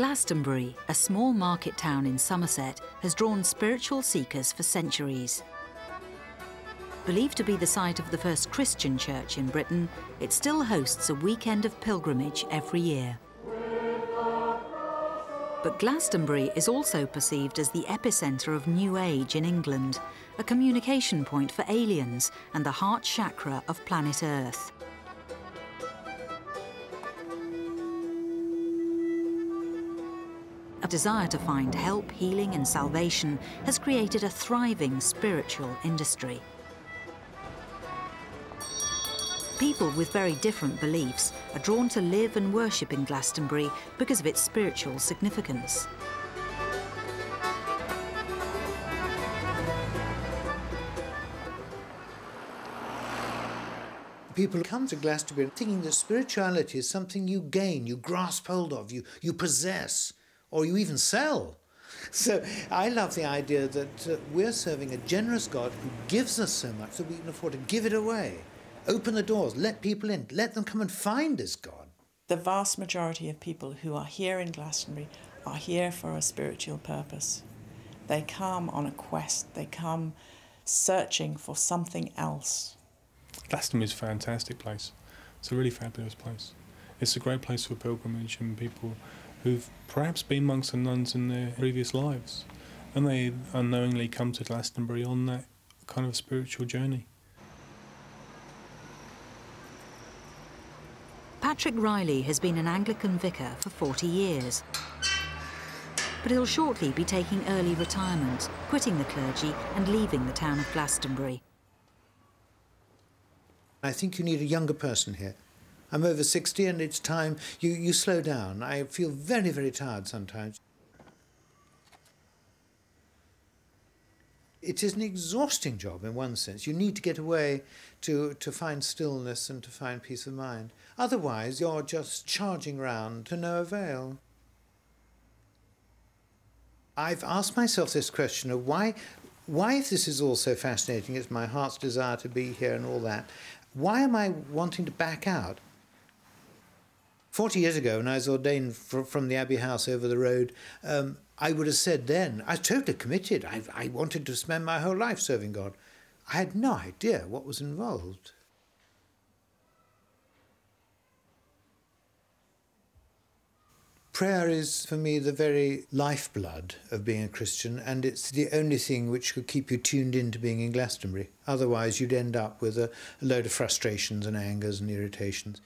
Glastonbury, a small market town in Somerset, has drawn spiritual seekers for centuries. Believed to be the site of the first Christian church in Britain, it still hosts a weekend of pilgrimage every year. But Glastonbury is also perceived as the epicentre of New Age in England, a communication point for aliens and the heart chakra of planet Earth. A desire to find help, healing and salvation has created a thriving spiritual industry. People with very different beliefs are drawn to live and worship in Glastonbury because of its spiritual significance. People come to Glastonbury thinking that spirituality is something you gain, you grasp hold of, you, you possess, or you even sell. So I love the idea that uh, we're serving a generous God who gives us so much that we can afford to give it away. Open the doors, let people in, let them come and find this God. The vast majority of people who are here in Glastonbury are here for a spiritual purpose. They come on a quest, they come searching for something else. Glastonbury is a fantastic place. It's a really fabulous place. It's a great place for pilgrimage and people who've perhaps been monks and nuns in their previous lives. And they unknowingly come to Glastonbury on that kind of spiritual journey. Patrick Riley has been an Anglican vicar for 40 years. But he'll shortly be taking early retirement, quitting the clergy and leaving the town of Glastonbury. I think you need a younger person here. I'm over 60 and it's time you, you slow down. I feel very, very tired sometimes. It is an exhausting job in one sense. You need to get away to, to find stillness and to find peace of mind. Otherwise, you're just charging round to no avail. I've asked myself this question of why, why, if this is all so fascinating, it's my heart's desire to be here and all that, why am I wanting to back out? 40 years ago, when I was ordained fr- from the Abbey House over the road, um, I would have said then, I was totally committed. I, I wanted to spend my whole life serving God. I had no idea what was involved. Prayer is, for me, the very lifeblood of being a Christian, and it's the only thing which could keep you tuned into being in Glastonbury. Otherwise, you'd end up with a, a load of frustrations and angers and irritations.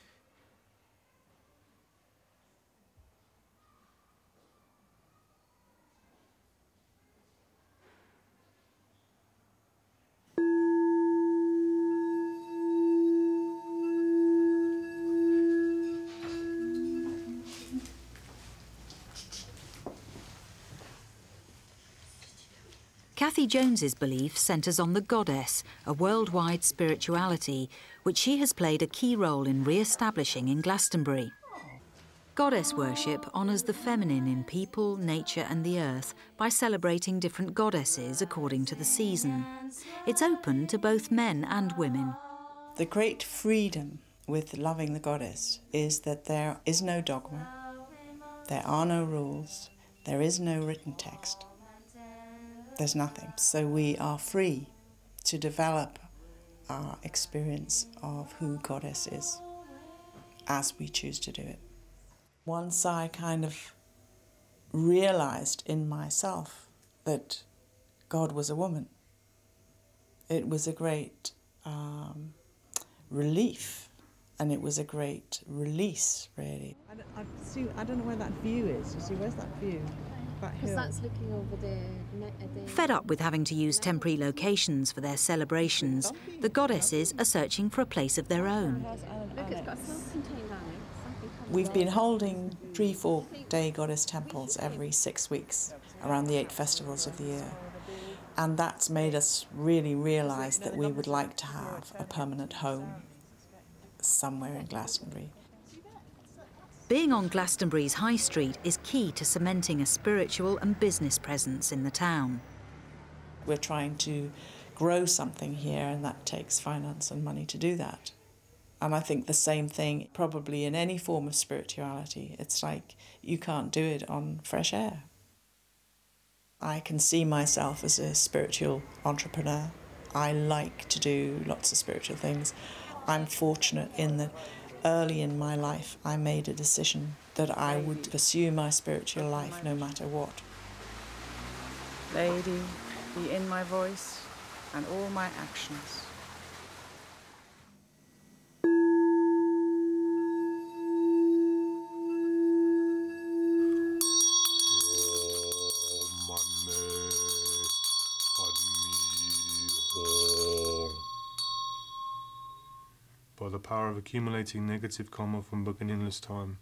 Kathy Jones's belief centres on the goddess, a worldwide spirituality, which she has played a key role in re-establishing in Glastonbury. Goddess worship honours the feminine in people, nature and the earth by celebrating different goddesses according to the season. It's open to both men and women. The great freedom with loving the goddess is that there is no dogma, there are no rules, there is no written text. There's nothing. So we are free to develop our experience of who Goddess is as we choose to do it. Once I kind of realized in myself that God was a woman, it was a great um, relief and it was a great release, really. I I, I don't know where that view is. You see, where's that view? That hill. that's looking over the. uh, the Fed up with having to use temporary locations for their celebrations, the goddesses are searching for a place of their own. Look, it's got self-contained annex. We've been holding three, four day goddess temples every six weeks around the eight festivals of the year. And that's made us really realise that we would like to have a permanent home somewhere in Glastonbury. Being on Glastonbury's High Street is key to cementing a spiritual and business presence in the town. We're trying to grow something here, and that takes finance and money to do that. And I think the same thing probably in any form of spirituality. It's like you can't do it on fresh air. I can see myself as a spiritual entrepreneur. I like to do lots of spiritual things. I'm fortunate in that early in my life I made a decision that I would pursue my spiritual life no matter what. Lady, be in my voice and all my actions. Power of accumulating negative karma from beginningless time,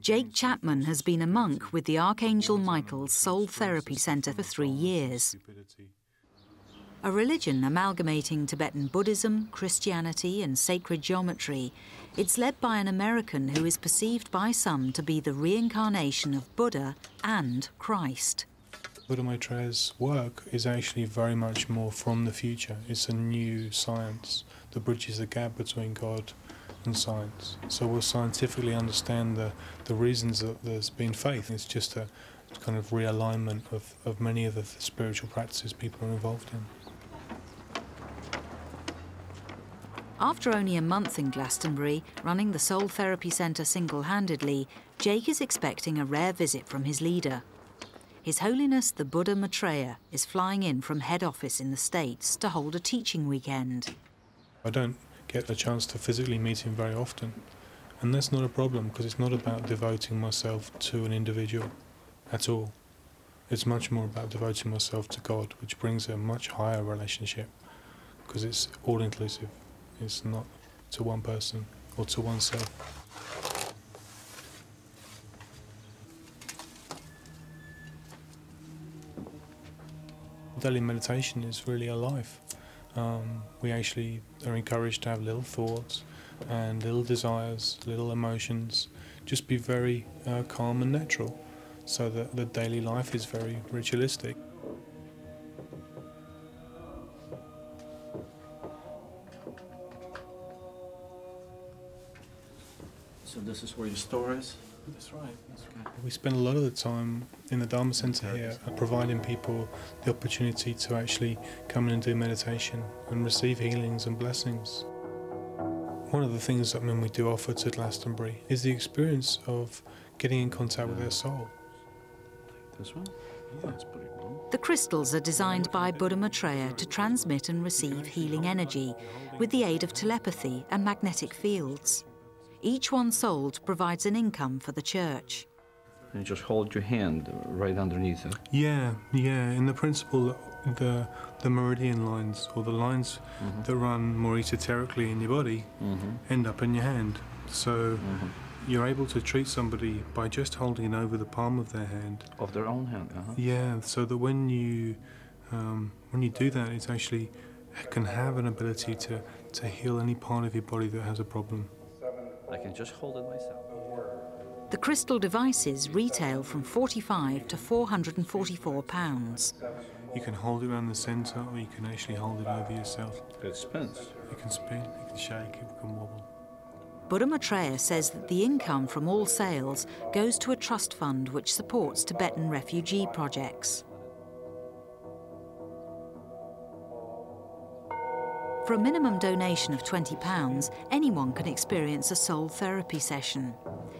Jake Chapman has been a monk with the Archangel Michael's Soul Therapy Centre for three years. A religion amalgamating Tibetan Buddhism, Christianity, and sacred geometry, it's led by an American who is perceived by some to be the reincarnation of Buddha and Christ. Buddha Maitreya's work is actually very much more from the future. It's a new science that bridges the gap between God and science. So we'll scientifically understand the, the reasons that there's been faith. It's just a kind of realignment of, of many of the spiritual practices people are involved in. After only a month in Glastonbury, running the Soul Therapy Centre single handedly, Jake is expecting a rare visit from his leader. His Holiness the Buddha Maitreya is flying in from head office in the States to hold a teaching weekend. I don't get a chance to physically meet him very often. And that's not a problem because it's not about devoting myself to an individual at all. It's much more about devoting myself to God, which brings a much higher relationship because it's all inclusive. It's not to one person or to oneself. Daily meditation is really a life. Um, we actually are encouraged to have little thoughts and little desires, little emotions. Just be very uh, calm and natural, so that the daily life is very ritualistic. So this is where your store is? That's right. We spend a lot of the time in the Dharma Centre here providing people the opportunity to actually come in and do meditation and receive healings and blessings. One of the things that I mean, we do offer to Glastonbury is the experience of getting in contact with their soul. This one? Yeah, it's pretty cool. The crystals are designed by Buddha Maitreya to transmit and receive healing energy with the aid of telepathy and magnetic fields. Each one sold provides an income for the church. And you just hold your hand right underneath it. Yeah, yeah. In the principle, the the meridian lines or the lines that run more esoterically in your body end up in your hand. So you're able to treat somebody by just holding it over the palm of their hand. Of their own hand, uh-huh. Yeah, so that when you um, when you do that, it actually can have an ability to to heal any part of your body that has a problem. I can just hold it myself. The crystal devices retail from 45 to 444 pounds. You can hold it around the centre, or you can actually hold it over yourself. It spins. It can spin, it can shake, it can wobble. Buddha Maitreya says that the income from all sales goes to a trust fund which supports Tibetan refugee projects. For a minimum donation of £20, anyone can experience a soul therapy session.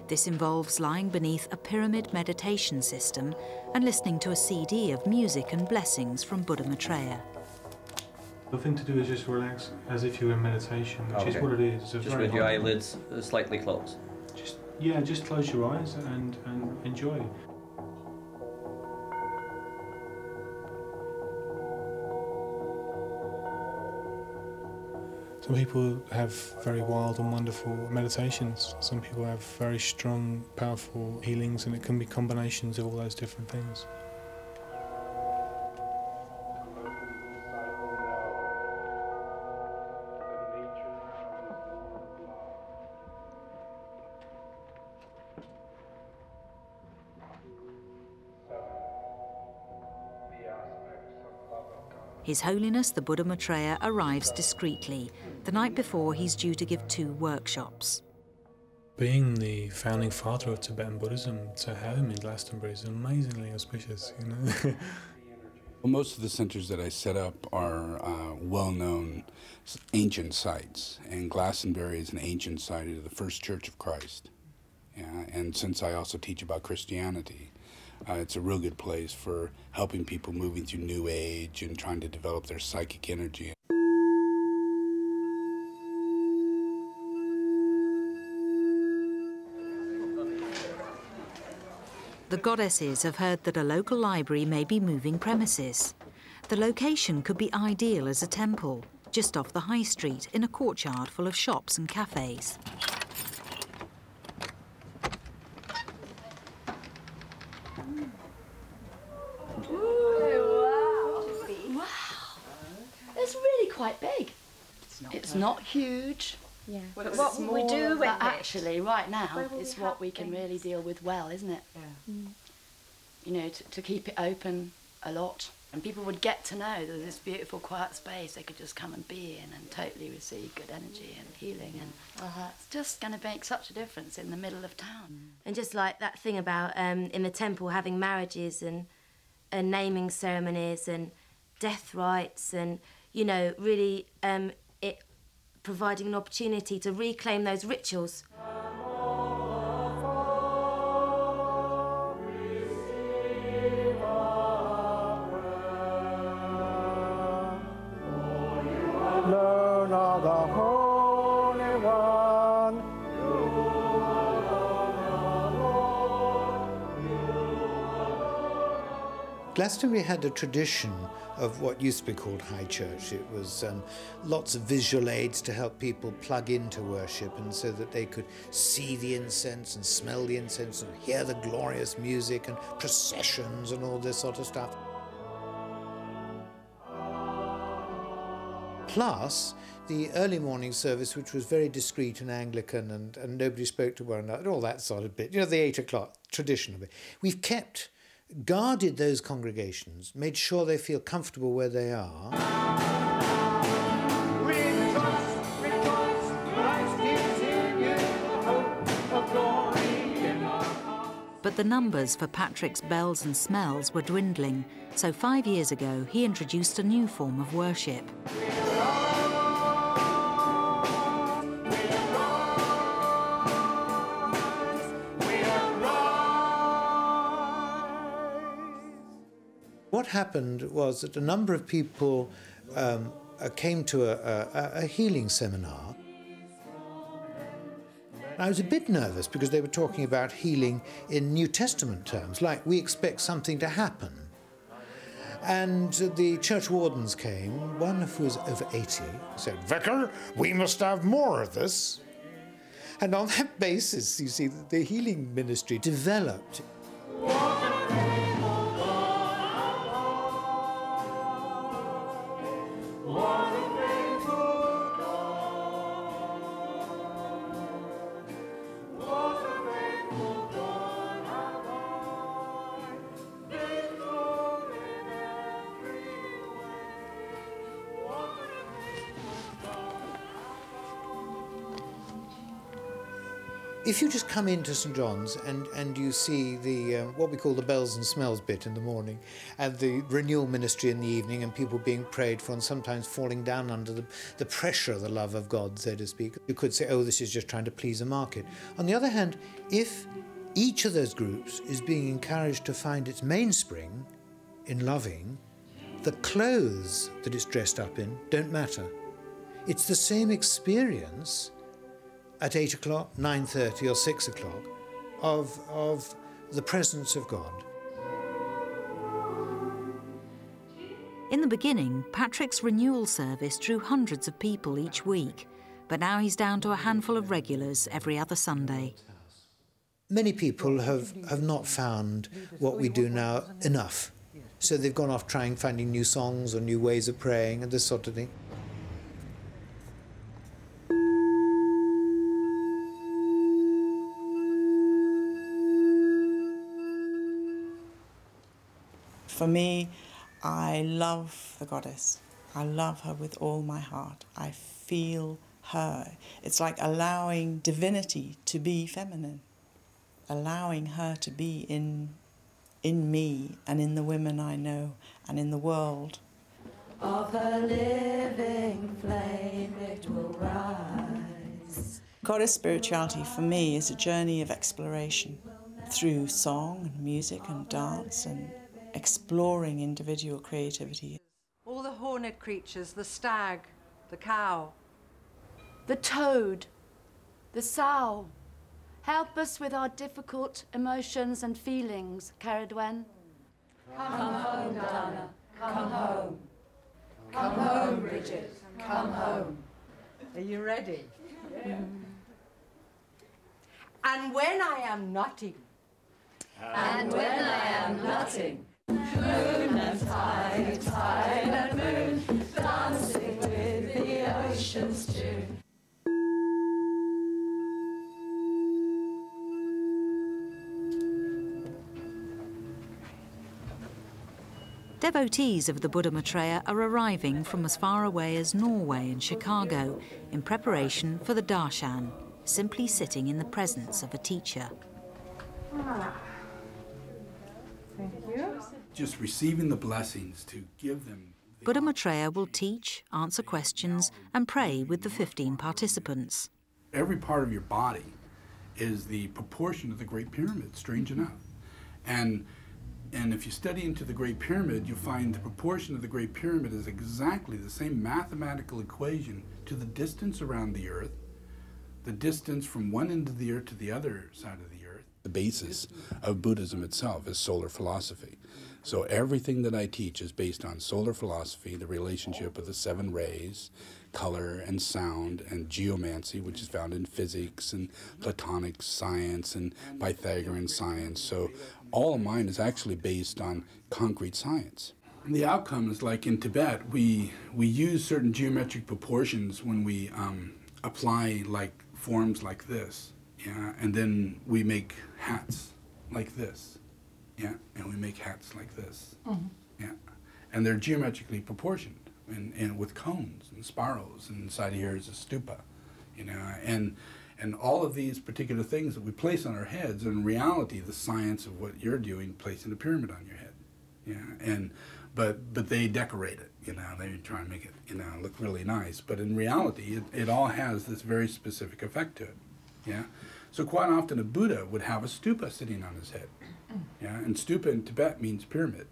This involves lying beneath a pyramid meditation system and listening to a CD of music and blessings from Buddha Maitreya. The thing to do is just relax as if you're in meditation, which is what it is. It's Just with your eyelids uh, slightly closed. Just yeah, just close your eyes and, and enjoy. Some people have very wild and wonderful meditations. Some people have very strong, powerful healings, and it can be combinations of all those different things. His Holiness the Buddha Maitreya arrives discreetly, the night before he's due to give two workshops. Being the founding father of Tibetan Buddhism, to have him in Glastonbury is amazingly auspicious, you know. Well, most of the centers that I set up are uh, well known ancient sites, and Glastonbury is an ancient site of the First Church of Christ. Yeah, and since I also teach about Christianity, uh, it's a real good place for helping people moving through New Age and trying to develop their psychic energy. The goddesses have heard that a local library may be moving premises. The location could be ideal as a temple, just off the high street in a courtyard full of shops and cafes. It's really quite big. It's not, huge. Yeah. But It's what we do with that. actually right now Where will is we what we can really deal with well, isn't it? Mm. You know, to, to keep it open a lot. And people would get to know that this beautiful quiet space they could just come and be in and totally receive good energy and healing and it's just going to make such a difference in the middle of town. And just like that thing about um, in the temple having marriages and, and naming ceremonies and death rites and, you know, really um, it providing an opportunity to reclaim those rituals. Glastonbury had a tradition of what used to be called high church. It was um, lots of visual aids to help people plug into worship and so that they could see the incense and smell the incense and hear the glorious music and processions and all this sort of stuff. Plus, the early morning service, which was very discreet and Anglican and, and nobody spoke to one another, all that sort of bit. You know, the eight o'clock tradition of it. We've kept, guarded those congregations, made sure they feel comfortable where they are. But the numbers for Patrick's bells and smells were dwindling, so five years ago he introduced a new form of worship. What happened was that a number of people um, uh, came to a, a, a healing seminar. I was a bit nervous because they were talking about healing in New Testament terms, like we expect something to happen. And the church wardens came, one who was over 80, said, Vicar, we must have more of this. And on that basis, you see, the healing ministry developed. If you just come into St John's and, and you see the um, what we call the bells and smells bit in the morning, and the renewal ministry in the evening, and people being prayed for, and sometimes falling down under the, the pressure of the love of God, so to speak, you could say, oh, this is just trying to please a market. On the other hand, if each of those groups is being encouraged to find its mainspring in loving, the clothes that it's dressed up in don't matter. It's the same experience at 8 o'clock, 9.30 or 6 o'clock of, of the presence of God. In the beginning, Patrick's renewal service drew hundreds of people each week, but now he's down to a handful of regulars every other Sunday. Many people have, have not found what we do now enough. So they've gone off trying, finding new songs or new ways of praying and this sort of thing. For me, I love the goddess. I love her with all my heart. I feel her. It's like allowing divinity to be feminine, allowing her to be in, in me and in the women I know and in the world. Of her living flame it will rise. Goddess spirituality for me is a journey of exploration through song and music and dance and exploring individual creativity. All the horned creatures, the stag, the cow, the toad, the sow. Help us with our difficult emotions and feelings, Ceridwen. Come home, Dana. Come home. Come home, Bridget. Come home. Are you ready? Yeah. And when I am nutting. And when I am nutting. Devotees of the Buddha Maitreya are arriving from as far away as Norway and Chicago in preparation for the darshan, simply sitting in the presence of a teacher. Ah. Thank you. Just receiving the blessings to give them. Buddha Maitreya will teach, answer questions, and pray with the 15 participants. Every part of your body is the proportion of the Great Pyramid, strange mm-hmm. enough. And and if you study into the Great Pyramid, you find the proportion of the Great Pyramid is exactly the same mathematical equation to the distance around the Earth, the distance from one end of the Earth to the other side of the Earth. The basis of Buddhism itself is solar philosophy. So everything that I teach is based on solar philosophy, the relationship of the seven rays, color and sound, and geomancy, which is found in physics and Platonic science and Pythagorean science. So all of mine is actually based on concrete science. And the outcome is like in Tibet, we, we use certain geometric proportions when we um, apply like forms like this, yeah, and then we make hats like this, yeah, and we make hats like this, Mhm. yeah, and they're geometrically proportioned and, and with cones and spirals, and inside here is a stupa, you know, and and all of these particular things that we place on our heads, in reality, the science of what you're doing, placing a pyramid on your head, yeah, and but but they decorate it, you know, they try and make it, you know, look really nice, but in reality, it, it all has this very specific effect to it, yeah. So quite often, a Buddha would have a stupa sitting on his head, yeah, and stupa in Tibet means pyramid.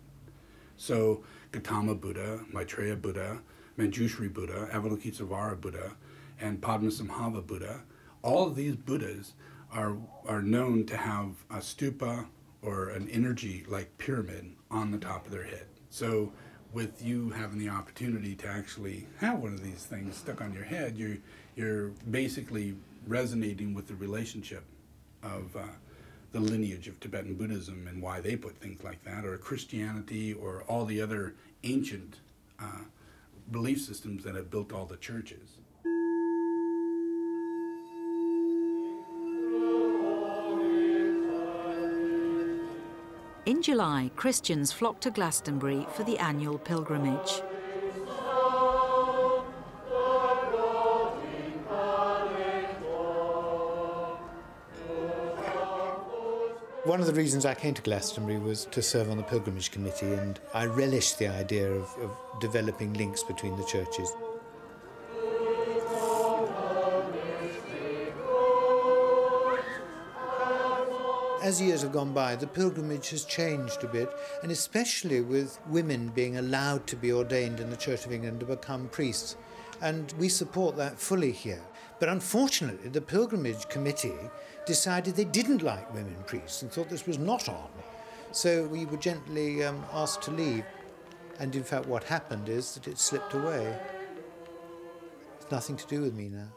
So Gautama Buddha, Maitreya Buddha, Manjushri Buddha, Avalokitesvara Buddha, and Padmasambhava Buddha, all of these Buddhas are, are known to have a stupa or an energy like pyramid on the top of their head. So with you having the opportunity to actually have one of these things stuck on your head, you're, you're basically resonating with the relationship of uh, the lineage of Tibetan Buddhism and why they put things like that, or Christianity, or all the other ancient uh, belief systems that have built all the churches. In July, Christians flock to Glastonbury for the annual pilgrimage. One of the reasons I came to Glastonbury was to serve on the pilgrimage committee, and I relished the idea of, of developing links between the churches. As years have gone by, the pilgrimage has changed a bit, and especially with women being allowed to be ordained in the Church of England to become priests. And we support that fully here. But unfortunately, the pilgrimage committee decided they didn't like women priests and thought this was not on. So we were gently um, asked to leave. And in fact, what happened is that it slipped away. It's nothing to do with me now.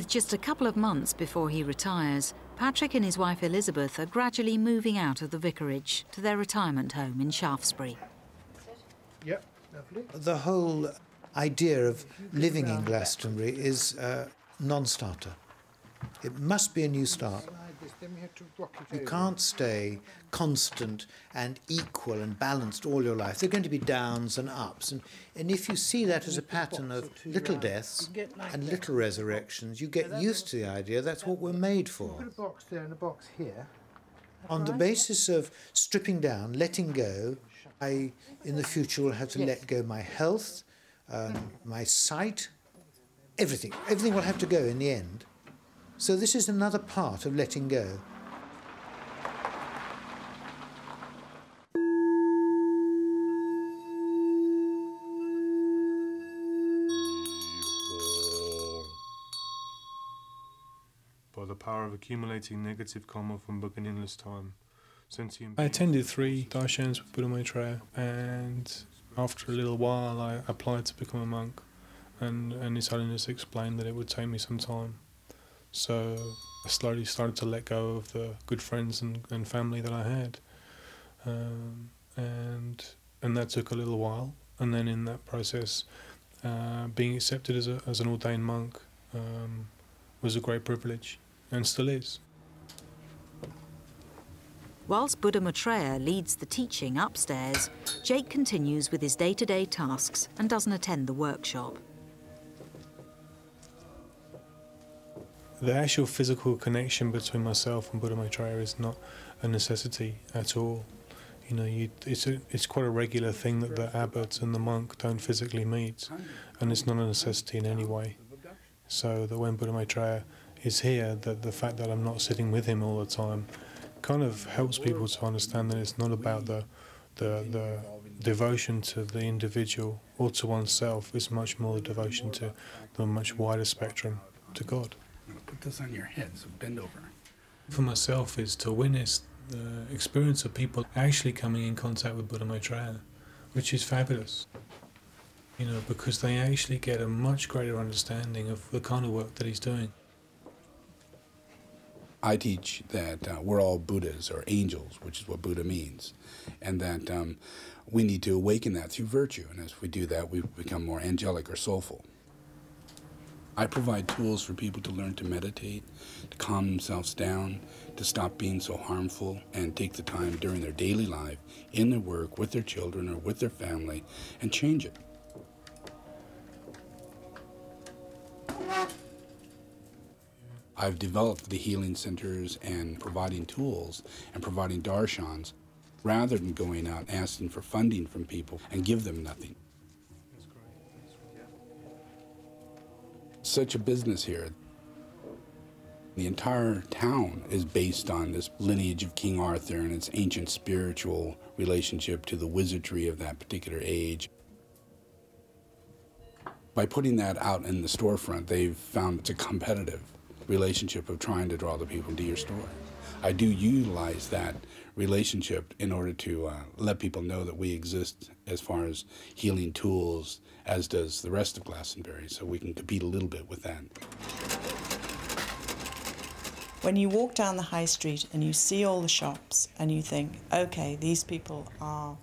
With just a couple of months before he retires, Patrick and his wife Elizabeth are gradually moving out of the vicarage to their retirement home in Shaftesbury. Yep, lovely. The whole idea of living in Glastonbury is a non-starter. It must be a new start. Slide this, then we have to rock it You can't stay constant and equal and balanced all your life. There are going to be downs and ups. And, and if you see that as a pattern of little deaths and little resurrections, you get used to the idea that's what we're made for. Put a box there and a box here. On the basis of stripping down, letting go, I in the future will have to let go my health, um, my sight, everything. Everything will have to go in the end. So this is another part of letting go. by the power of accumulating negative karma from beginningless time. I attended three darshans with Buddha Maitreya, and after a little while, I applied to become a monk, and, and His Holiness explained that it would take me some time. So I slowly started to let go of the good friends and, and family that I had, um, and and that took a little while. And then in that process, uh, being accepted as a as an ordained monk um, was a great privilege, and still is. Whilst Buddha Maitreya leads the teaching upstairs, Jake continues with his day to day tasks and doesn't attend the workshop. The actual physical connection between myself and Buddha Maitreya is not a necessity at all. You know, you, it's a, it's quite a regular thing that the abbot and the monk don't physically meet, and it's not a necessity in any way. So that when Buddha Maitreya is here, that the fact that I'm not sitting with him all the time kind of helps people to understand that it's not about the the the devotion to the individual or to oneself. It's much more the devotion to the much wider spectrum to God. Put this on your head, so bend over. For myself, is to witness the experience of people actually coming in contact with Buddha Maitreya, which is fabulous. You know, because they actually get a much greater understanding of the kind of work that he's doing. I teach that uh, we're all Buddhas or angels, which is what Buddha means, and that um, we need to awaken that through virtue. And as we do that, we become more angelic or soulful. I provide tools for people to learn to meditate, to calm themselves down, to stop being so harmful, and take the time during their daily life, in their work, with their children, or with their family, and change it. I've developed the healing centers and providing tools and providing darshans rather than going out asking for funding from people and give them nothing. Such a business here. The entire town is based on this lineage of King Arthur and its ancient spiritual relationship to the wizardry of that particular age. By putting that out in the storefront, they've found it's a competitive relationship of trying to draw the people to your store. I do utilize that relationship in order to uh, let people know that we exist as far as healing tools, as does the rest of Glastonbury, so we can compete a little bit with that. When you walk down the high street and you see all the shops and you think, okay, these people are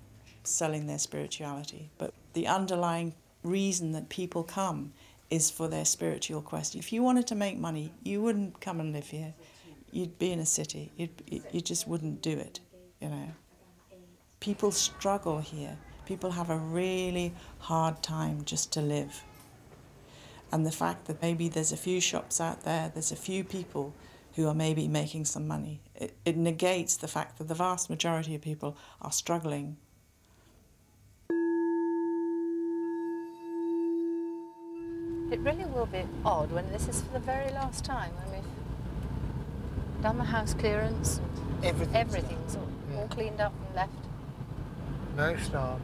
selling their spirituality, but the underlying reason that people come is for their spiritual quest. If you wanted to make money, you wouldn't come and live here. You'd be in a city. You'd, you just wouldn't do it, you know. People struggle here. People have a really hard time just to live. And the fact that maybe there's a few shops out there, there's a few people who are maybe making some money, it, it negates the fact that the vast majority of people are struggling It really will be odd when this is for the very last time. Done the house clearance, Everything's everything's all, Yeah. all cleaned up and left. No start.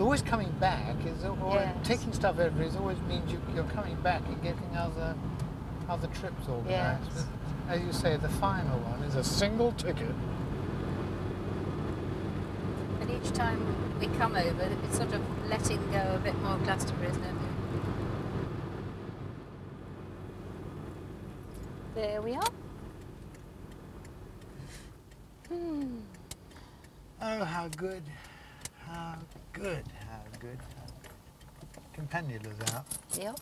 Always coming back is always, Yes. taking stuff everywhere always means you, you're coming back and getting other other trips organised. Yes. As you say, the final one is a single ticket. But each time we come over, it's sort of letting go a bit more of Glastonbury, isn't it? There we are. Hmm. Oh, how good, how good, how good. Campanula's out. Yep.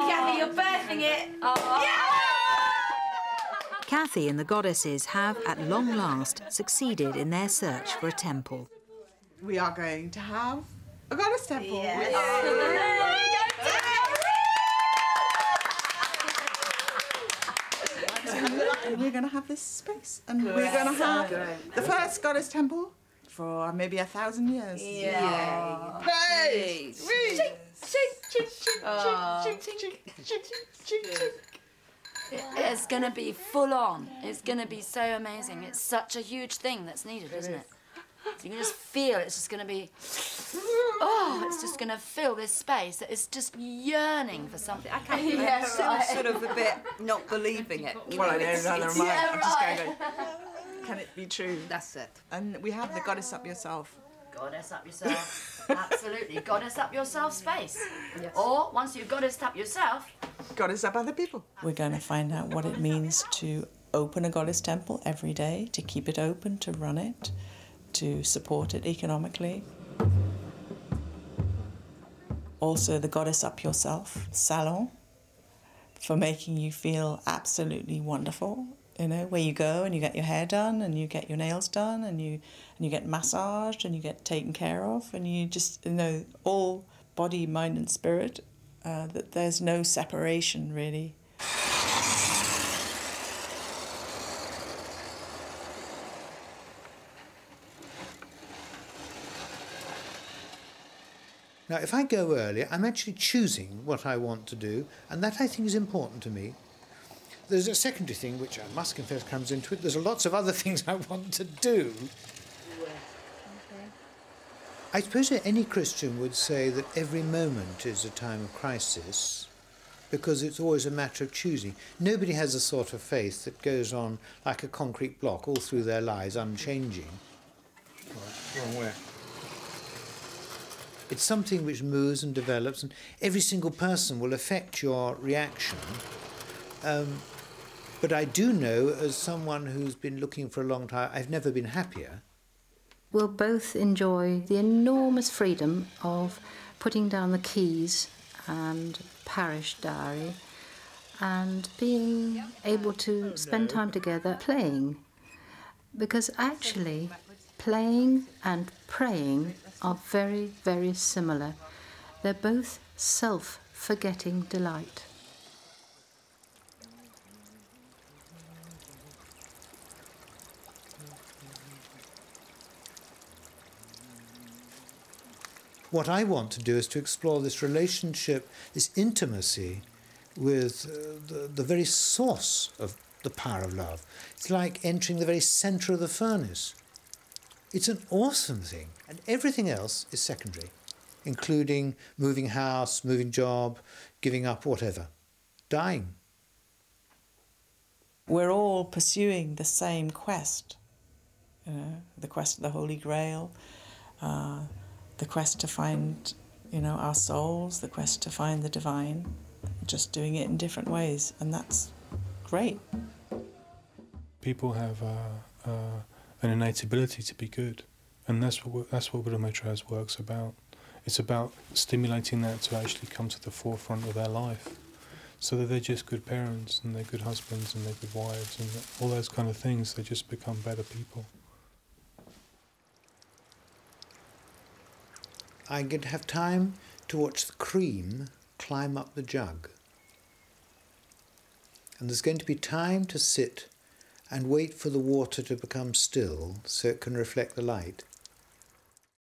Kathy, you're birthing it. Kathy and the goddesses have, at long last, succeeded in their search for a temple. We are going to have a goddess temple. And we're going to have this space, and we're going to have the first goddess temple for maybe a thousand years. Yeah. Praise! It's going to be full on. It's going to be so amazing. It's such a huge thing that's needed, isn't it? So you can just feel it's just going to be, oh, it's just going to fill this space that is just yearning for something. I can't Yeah, I'm right. sort of a bit not believing it. you Well, know, I know it's- neither it's- am I. Yeah, I'm just right. going, going, can it be true? That's it. And we have the goddess up yourself. Goddess up yourself. Absolutely. Goddess up yourself space. Or once you've goddessed up yourself, Goddess up other people. We're going to find out what it means to open a goddess temple every day, to keep it open, to run it, to support it economically. Also, the Goddess Up Yourself salon for making you feel absolutely wonderful. You know, where you go and you get your hair done and you get your nails done and you and you get massaged and you get taken care of and you just you know all body, mind, and spirit. Uh, that there's no separation really. Now, if I go earlier, I'm actually choosing what I want to do, and that I think is important to me. There's a secondary thing, which I must confess comes into it. There's lots of other things I want to do. I suppose any Christian would say that every moment is a time of crisis because it's always a matter of choosing. Nobody has a sort of faith that goes on like a concrete block all through their lives, unchanging. Wrong way. It's something which moves and develops, and every single person will affect your reaction. Um, but I do know, as someone who's been looking for a long time, I've never been happier. We'll both enjoy the enormous freedom of putting down the keys and parish diary and being able to spend time together playing. Because actually, playing and praying are very, very similar. They're both self forgetting delight. What I want to do is to explore this relationship, this intimacy with uh, the, the very source of the power of love. It's like entering the very center of the furnace. It's an awesome thing, and everything else is secondary, including moving house, moving job, giving up whatever, dying. We're all pursuing the same quest, you know, the quest of the Holy Grail, uh, the quest to find, you know, our souls, the quest to find the divine, just doing it in different ways, and that's great. People have uh, uh, an innate ability to be good, and that's what that's what Buddha work's about. It's about stimulating that to actually come to the forefront of their life, so that they're just good parents and they're good husbands and they're good wives and all those kind of things. They just become better people. I could have time to watch the cream climb up the jug. And there's going to be time to sit and wait for the water to become still so it can reflect the light.